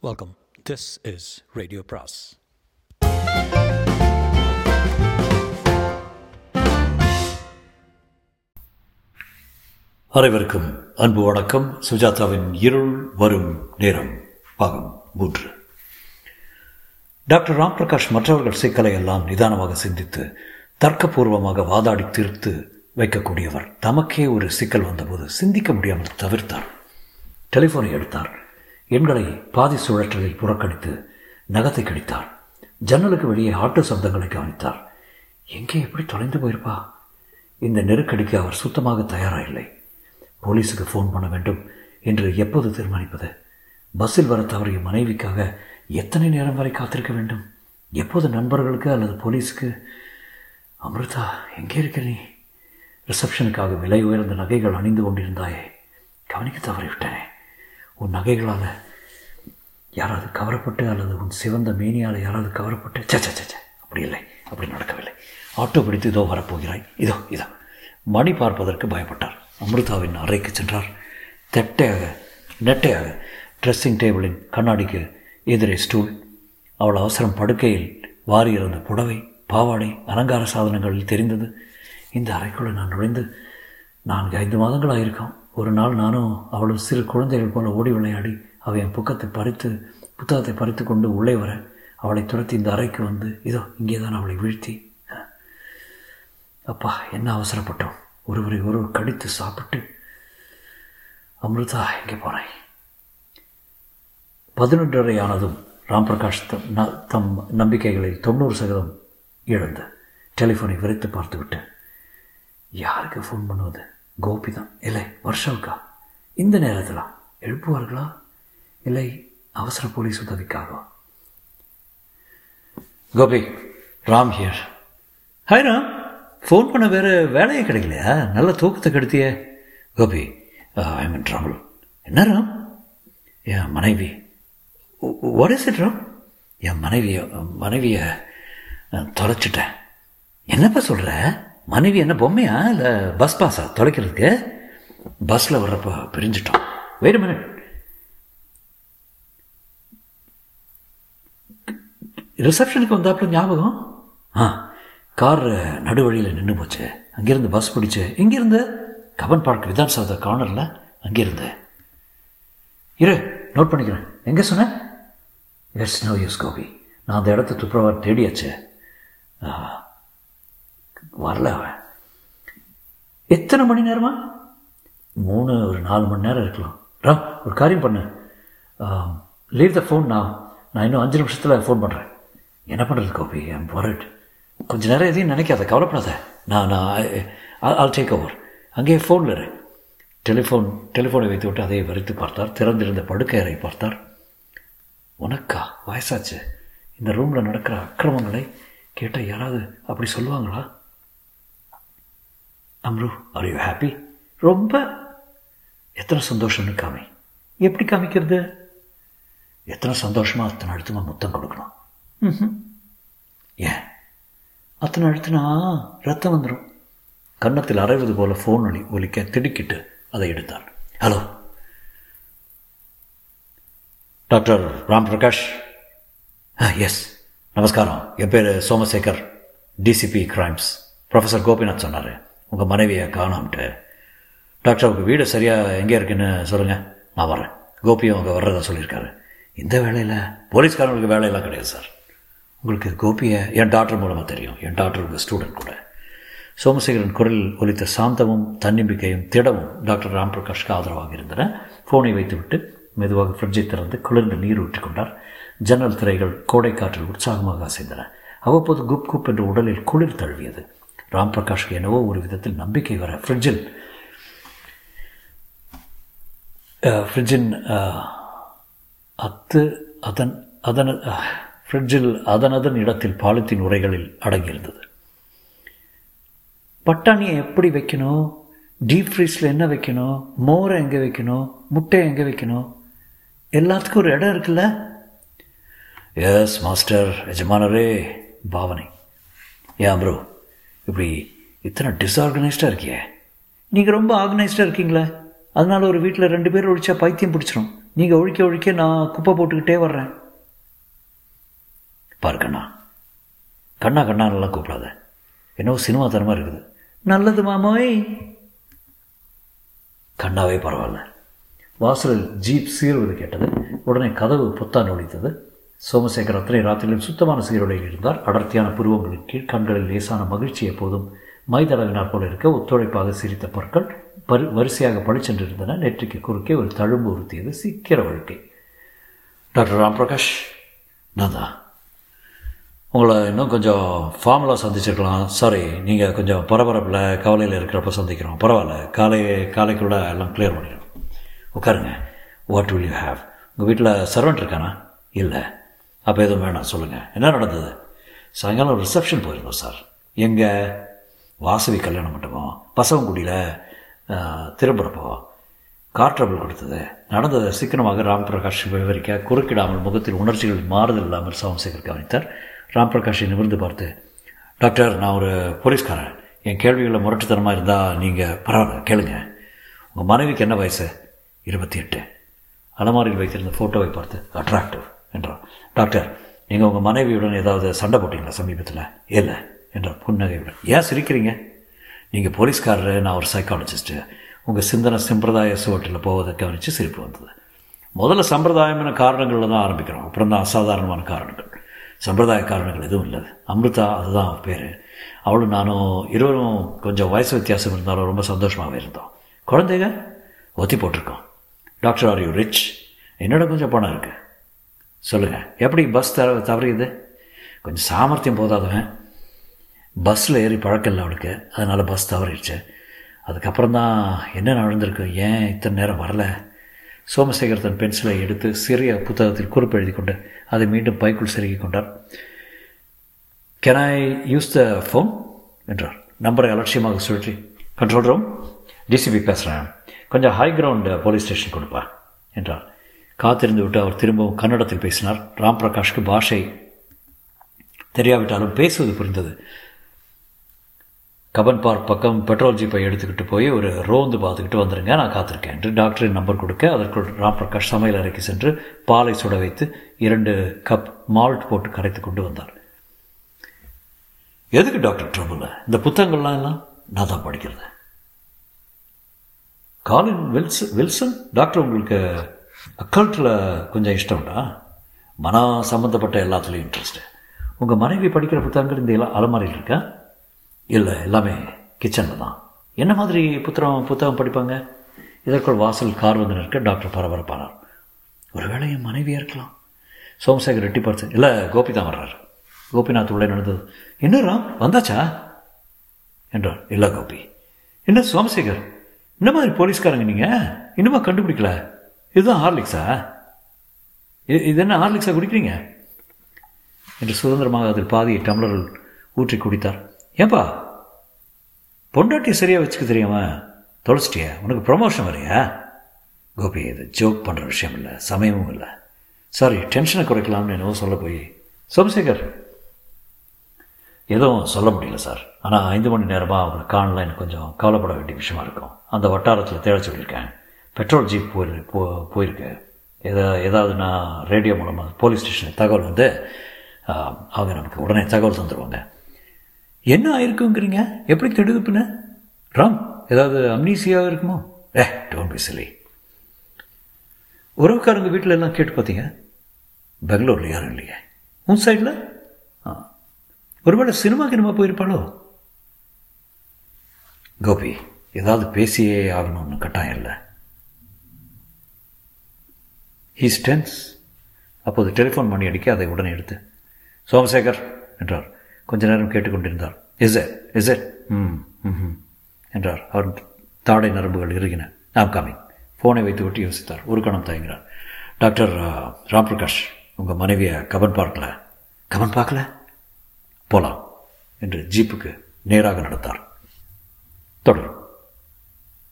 Welcome this is radio பிராஸ் அனைவருக்கும் அன்பு வணக்கம். சுஜாதாவின் இருள் வரும் நேரம் பாகம் மூன்று. டாக்டர் ராம் பிரகாஷ் மற்றவர்கள் சிக்கலை எல்லாம் நிதானமாக சிந்தித்து தர்க்கபூர்வமாக வாதாடி தீர்த்து வைக்கக்கூடியவர் தமக்கே ஒரு சிக்கல் வந்தபோது சிந்திக்க முடியாமல் தவிர்த்தார். டெலிஃபோனை எடுத்தார். எண்களை பாதி சுழற்றலில் புறக்கணித்து நகத்தை கடித்தார். ஜன்னலுக்கு வெளியே ஆட்டோ சப்தங்களை கவனித்தார். எங்கே எப்படி தொலைந்து போயிருப்பா? இந்த நெருக்கடிக்கு அவர் சுத்தமாக தயாராக போலீஸுக்கு ஃபோன் பண்ண வேண்டும் என்று எப்போது தீர்மானிப்பது? பஸ்ஸில் வர தவறிய மனைவிக்காக எத்தனை நேரம் வரை காத்திருக்க வேண்டும்? எப்போது நண்பர்களுக்கு அல்லது போலீஸுக்கு? அமிர்தா எங்கே இருக்க நீ? ரிசப்ஷனுக்காக விலை உயர்ந்த நகைகள் அணிந்து கொண்டிருந்தாயே. கவனிக்க தவறிவிட்டேன். உன் நகைகளால் யாராவது கவரப்பட்டு அல்லது உன் சிவந்த மேனியால் யாராவது கவரப்பட்டு ச ச, அப்படி இல்லை. அப்படி நடக்கவில்லை. ஆட்டோ பிடித்து இதோ வரப்போகிறாய். இதோ இதோ. மணி பார்ப்பதற்கு பயப்பட்டார். அமிர்தாவின் அறைக்கு சென்றார். தெட்டையாக நெட்டையாக ட்ரெஸ்ஸிங் டேபிளின் கண்ணாடிக்கு எதிரே ஸ்டூல் அவள் அவசரம் படுக்கையில் வாரி இருந்த புடவை பாவாடை அலங்கார சாதனங்களில் தெரிந்தது. இந்த அறைக்குள்ளே நான் நுழைந்து நான்கு ஐந்து மாதங்களாக இருக்கோம் ஒரு நாள் நானும் அவளும் சிறு குழந்தைகள் போல ஓடி விளையாடி அவள் என் புக்கத்தை பறித்து புத்தகத்தை பறித்து கொண்டு உள்ளே வர அவளை துரத்தி இந்த அறைக்கு வந்து இதோ இங்கே தான் அவளை வீழ்த்தி. அப்பா என்ன அவசரப்பட்டோம்? ஒருவரை ஒருவர் கடித்து சாப்பிட்டு அமிர்தா இங்கே போனாய்? பதினொன்றரை ஆனதும் ராம் பிரகாஷ் தம் ந- தம் நம்பிக்கைகளில் தொண்ணூறு சதவீதம் இழந்து டெலிஃபோனை விரைத்து பார்த்துவிட்டு யாருக்கு ஃபோன் பண்ணுவது? கோபி தான் இல்லை வருஷவுக்கா இந்த நேரத்தில் எழுப்புவார்களா? இல்லை அவசர police உதவிக்காகவா Gopi Ram here hi Ram. Phone பண்ண வேறு வேலையே கிடைக்கலையா? நல்ல தூக்கத்தை கெடுத்தியே. கோபி ஐ மீன் ட்ராவல் என்ன ராம்? என் மனைவி. What is Ram? என் மனைவியை மனைவியை தொலைச்சிட்டேன். என்னப்பா சொல்கிற மனைவி என்ன பொம்மையா இல்லை பஸ் பாஸா தொலைக்கிறதுக்கு? பஸ்ஸில் வர்றப்ப பிரிஞ்சிட்டோம். வெயிட் மினிட் ரிசப்ஷனுக்கு வந்தாப்புல ஞாபகம்? ஆ கார் நடுவழியில் நின்று போச்சு. அங்கேருந்து பஸ் பிடிச்சு இங்கேருந்து கபன் பார்க் விதான் சௌதா கார்னரில் அங்கேருந்து. இரு நோட் பண்ணிக்கிறேன். எங்கே சொன்னேன் எஸ் நோ யூஸ் கோபி. நான் அந்த இடத்த துப்புரவா தேடியாச்சு. ஆ, வரல அவன். எத்தனை மணி நேரமா? மூணு ஒரு நாலு மணி நேரம் இருக்கலாம். ராம் ஒரு காரியம் பண்ணு. லீவ் த ஃபோன் நான் நான் இன்னும் அஞ்சு நிமிஷத்தில் ஃபோன் பண்ணுறேன் என்ன பண்ணுறது கோபி? ஐம் வரட் கொஞ்ச நேரம் எதையும் நினைக்காத கவலைப்படாத. நான் நான் ஆல் டேக் ஓவர் அங்கேயே ஃபோனில் இரு. டெலிஃபோன் டெலிஃபோனை வைத்து விட்டு அதை வரைத்து பார்த்தார். திறந்திருந்த படுக்கை அறை பார்த்தார். உனக்கா? வயசாச்சு. இந்த ரூமில் நடக்கிற அக்கிரமங்களை கேட்டால் யாராவது அப்படி சொல்லுவாங்களா? அம்ரு ஆர் யூ ஹாப்பி ரொம்ப. எத்தனை சந்தோஷம்னு காமி. எப்படி காமிக்கிறது? எத்தனை சந்தோஷமா அத்தனை அழுத்தமா முத்தம் கொடுக்கணும்? ம்ஹும். ஏன்? அத்தனை அழுத்தினா ரத்தம் வந்துடும் கன்னத்தில் அரைவது போல ஃபோன் ஒலி ஒலிக்க திடுக்கிட்டு அதை எடுத்தார் hello doctor Ram Prakash yes நமஸ்காரம். என் பேர் Somasekhar. DCP crimes professor Gopinath சொன்னார். உங்கள் மனைவியை காணாமட்டு. டாக்டர் உங்கள் வீடு சரியாக எங்கே இருக்குன்னு சொல்லுங்கள் நான் வரேன் கோபியும் அவங்க வர்றதா சொல்லியிருக்காரு. இந்த வேலையில் போலீஸ்காரங்களுக்கு வேலையெல்லாம் கிடையாது சார். உங்களுக்கு கோபியை என் டாக்டர் மூலமாக தெரியும். என் டாக்டர் உங்கள் ஸ்டூடெண்ட் கூட. சோமசேகரன் குரலில் ஒலித்த சாந்தமும் தன்னம்பிக்கையும் திடமும் டாக்டர் ராம் பிரகாஷ்க்கு ஆதரவாக இருந்தன. ஃபோனை வைத்துவிட்டு மெதுவாக ஃப்ரிட்ஜை திறந்து குளிர்ந்த நீர் ஊற்றிக்கொண்டார் ஜன்னல் திரைகள் கோடை காற்றில் உற்சாகமாக அசைந்தன. அவ்வப்போது குப் குப் என்று உடலில் குளிர் தழுவியது. ராம் பிரகாஷ்க்கு என்னவோ ஒரு விதத்தில் நம்பிக்கை வர ஃப்ரிட்ஜில் ஃப்ரிட்ஜின் அத்து அதன் அதன் ஃப்ரிட்ஜில் அதனதன் இடத்தில் பாலித்தீன் உரைகளில் அடங்கியிருந்தது. பட்டாணியை எப்படி வைக்கணும்? டீப் ஃப்ரீஸில் என்ன வைக்கணும்? மோரை எங்கே வைக்கணும்? முட்டை எங்கே வைக்கணும்? எல்லாத்துக்கும் ஒரு இடம் இருக்குல்ல? எஸ் மாஸ்டர் எஜமானரே பாவனை. ஏன் ப்ரோ? இப்படி இத்தனை டிஸ்ஆர்கனைஸ்டாக இருக்கியே. நீங்கள் ரொம்ப ஆர்கனைஸ்டாக இருக்கீங்களே. அதனால ஒரு வீட்டில் ரெண்டு பேர் ஒழிச்சா பைத்தியம் பிடிச்சிரும். நீங்கள் ஒழிக்க ஒழிக்க நான் குப்பை போட்டுக்கிட்டே வர்றேன். பாரு கண்ணா. கண்ணா கண்ணா நல்லா கூப்பிடாத. என்னவோ சினிமா தரமாக இருக்குது. நல்லது மாமாய் கண்ணாவே பரவாயில்ல. வாசலில் ஜீப் சீர்வது கேட்டது. உடனே கதவு புத்தான் ஒழித்தது. சோமசேகர் அத்தனை ராத்திரியிலும் சுத்தமான சீருடையில் இருந்தார் அடர்த்தியான புருவங்களின் கீழ் கண்களில் லேசான மகிழ்ச்சி எப்போதும் மைதளவினார் போல இருக்க ஒத்துழைப்பாக சிரித்த பொருட்கள் பரு வரிசையாக பழிச்சென்றிருந்தன நெற்றிக்கு குறுக்கே ஒரு தழும்பு உறுத்தியது சீக்கிர வாழ்க்கை. டாக்டர் ராம்பிரகாஷ் நான் தான். உங்களை இன்னும் கொஞ்சம் ஃபார்மலாக சந்திச்சிருக்கலாம். சாரி நீங்கள் கொஞ்சம் பரபரப்பில் கவலையில் இருக்கிறப்ப சந்திக்கிறோம். பரவாயில்ல காலை காலைக்குள்ளே எல்லாம் கிளியர் பண்ணிடும் உட்காருங்க. வாட் வில் யூ ஹேவ் உங்கள் வீட்டில் சர்வெண்ட் இருக்கானா? இல்லை. அப்போ எதுவும் வேணாம் சொல்லுங்கள் என்ன நடந்தது? சாயங்காலம் ரிசப்ஷன் போயிருந்தோம் சார் எங்கே? வாசவி கல்யாணம் மண்டபம். பசவங்குடியில் திரும்புகிறப்போ கார் ட்ரபிள் கொடுத்தது. நடந்ததை சீக்கிரமாக ராம் பிரகாஷ் விவரிக்க குறுக்கிடாமல் முகத்தில் உணர்ச்சிகள் மாறுதல் இல்லாமல் சோமசேகர் கவனித்தார். ராம் பிரகாஷை நிமிர்ந்து பார்த்து டாக்டர் நான் ஒரு போலீஸ்காரன். என் கேள்விகளில் முரட்டுத்தனமாக இருந்தால் நீங்கள் பரவாயில்ல கேளுங்க. உங்கள் மனைவிக்கு என்ன வயசு? இருபத்தி எட்டு. அலமாரியில் வைத்திருந்த ஃபோட்டோவை பார்த்து அட்ராக்டிவ் என்றார். டாக்டர் நீங்கள் உங்கள் மனைவியுடன் ஏதாவது சண்டை போட்டிங்களா சமீபத்தில்? இல்லை என்றார் புன்னகையுடன். ஏன் சிரிக்கிறீங்க? நீங்கள் போலீஸ்காரரு நான் ஒரு சைக்காலஜிஸ்ட்டு உங்கள் சிந்தனை சம்பிரதாய சுவற்றில் போவதை கவனித்து சிரிப்பு வந்தது. முதல்ல சம்பிரதாயமான காரணங்களில் தான் ஆரம்பிக்கிறோம். அப்புறம் தான் அசாதாரணமான காரணங்கள். சம்பிரதாய காரணங்கள் எதுவும் இல்லை. அமிர்தா அதுதான் அவன் பேர். அவளும் நானும் இருவரும் கொஞ்சம் வயசு வித்தியாசம் இருந்தாலும் ரொம்ப சந்தோஷமாகவே இருந்தோம். குழந்தைங்க ஒத்தி போட்டிருக்கோம். டாக்டர் ஆர் யூ ரிச் என்னோட கொஞ்சம் பணம் இருக்குது சொல்லுங்கள் எப்படி பஸ் தர தவறியுது? கொஞ்சம் சாமர்த்தியம் போதாதவன் பஸ்ஸில் ஏறி பழக்கம் இல்லை அவளுக்கு. அதனால் பஸ் தவறிடுச்சு. அதுக்கப்புறம் தான் என்ன நடந்திருக்கு? ஏன் இத்தனை நேரம் வரல? சோமசேகர் தன் பென்சிலை எடுத்து சிறிய புத்தகத்தில் குறிப்பு எழுதி கொண்டு அதை மீண்டும் பைக்குள் செருகி கொண்டார். Can I use the phone என்றார். நம்பரை அலட்சியமாக சுழற்றி கண்ட்ரோல் ரூம் டிசிபி பேசுகிறேன் கொஞ்சம் ஹை கிரவுண்டு போலீஸ் ஸ்டேஷன் கொடுப்பா என்றார். காத்திருந்து விட்டு அவர் திரும்பவும் கன்னடத்தில் பேசினார். ராம் பிரகாஷ்க்கு பாஷை தெரியாவிட்டாலும் பேசுவது புரிந்தது. கபன் பார்க் பக்கம் பெட்ரோல் ஜீப்பை எடுத்துக்கிட்டு போய் ஒரு ரோந்து பார்த்துக்கிட்டு வந்துருங்க நான் காத்திருக்கேன் என்று டாக்டரின் நம்பர் கொடுக்க அதற்குள் ராம் பிரகாஷ் சமையல் அறைக்கு சென்று பாலை சுட வைத்து இரண்டு கப் மால்ட் போட்டு கரைத்து கொண்டு வந்தார். எதுக்கு டாக்டர் ட்ரபுள் இந்த புத்தகங்கள்லாம் எல்லாம் நான் தான் படிக்கிறது. காலின் வில்சன் வில்சன்? டாக்டர் உங்களுக்கு அக்கல்ட்டில் கொஞ்சம் இஷ்டம்டா. மனம் சம்மந்தப்பட்ட எல்லாத்துலேயும் இன்ட்ரெஸ்ட்டு உங்கள் மனைவி படிக்கிற புத்தகங்கள் இந்த எல்லாம் அலமாரியில் இருக்கா? இல்லை எல்லாமே கிச்சனில் தான். என்ன மாதிரி புத்தகம் புத்தகம் படிப்பாங்க? இதற்குள் வாசல் கார் வந்து நிற்க டாக்டர் பரபரப்பானார். ஒருவேளை என் மனைவியாக இருக்கலாம். சோமசேகர் ரெட்டி பார்த்து இல்லை கோபி தான் வர்றார். கோபிநாத் உள்ளே நடந்தது என்ன ராம் வந்தாச்சா? என்றார். இல்லை கோபி. என்ன சோமசேகர்? இந்த மாதிரி போலீஸ்காரங்க நீங்கள் இன்னுமா கண்டுபிடிக்கல? இதுதான் ஹார்லிக்ஸா? இது என்ன ஹார்லிக்ஸா குடிக்கிறீங்க? என்று சுதந்திரமாக அதில் பாதியை டம்ளரில் ஊற்றி குடித்தார். ஏன்பா? பொண்டாட்டியை சரியாக வச்சுக்க தெரியாம தொலைச்சிட்டியா? உனக்கு ப்ரொமோஷன் வரையா? கோபி இது ஜோக் பண்ணுற விஷயம் இல்லை சமயமும் இல்லை. சாரி டென்ஷனை குறைக்கலாம்னு என்னவோ சொல்ல போய் சோமசேகர். எதுவும் சொல்ல முடியல சார். ஆனால் ஐந்து மணி நேரமாக அவரை காணல எனக்கு கொஞ்சம் கவலைப்பட வேண்டிய விஷயமா இருக்கும். அந்த வட்டாரத்தில் தேட சொல்லியிருக்கேன். பெட்ரோல் ஜீப் போயிரு போ போயிருக்கு எதா ஏதாவது நான் ரேடியோ மூலமாக போலீஸ் ஸ்டேஷனுக்கு தகவல் வந்து அவங்க நமக்கு உடனே தகவல் தந்துடுவாங்க என்ன ஆயிருக்குங்கிறீங்க? எப்படி திடுதுப்புன்னு ராம் ஏதாவது அம்னீசியாக இருக்குமோ? ஏ டோன்ட் பி சிலி உறவுக்காரங்க வீட்டில் எல்லாம் கேட்டு பார்த்தீங்க பெங்களூரில் யாரும் இல்லையே. உன் சைடில் ஆ. ஒருவேளை சினிமா கினிமா போயிருப்பாளோ? கோபி ஏதாவது பேசியே ஆகணும்னு கட்டாயம் இல்லை. ஹீ டென்ஸ் அப்போது டெலிஃபோன் மணி அடிக்க அதை உடனே எடுத்து சோமசேகர் என்றார். கொஞ்ச நேரம் கேட்டுக்கொண்டிருந்தார். இஸ் எட் இஸ் எட் ம் ம் என்றார். அவர் தாடை நரம்புகள் இறுகின. ஆம் காமிங் ஃபோனை வைத்து விட்டு யோசித்தார். ஒரு கணம் தயங்கினார் டாக்டர் uh, ராம் பிரகாஷ் உங்கள் மனைவியை கவன் பார்க்கல. கவன் பார்க்கல? போகலாம் என்று ஜீப்புக்கு நேராக நடத்தார். தொடரும்.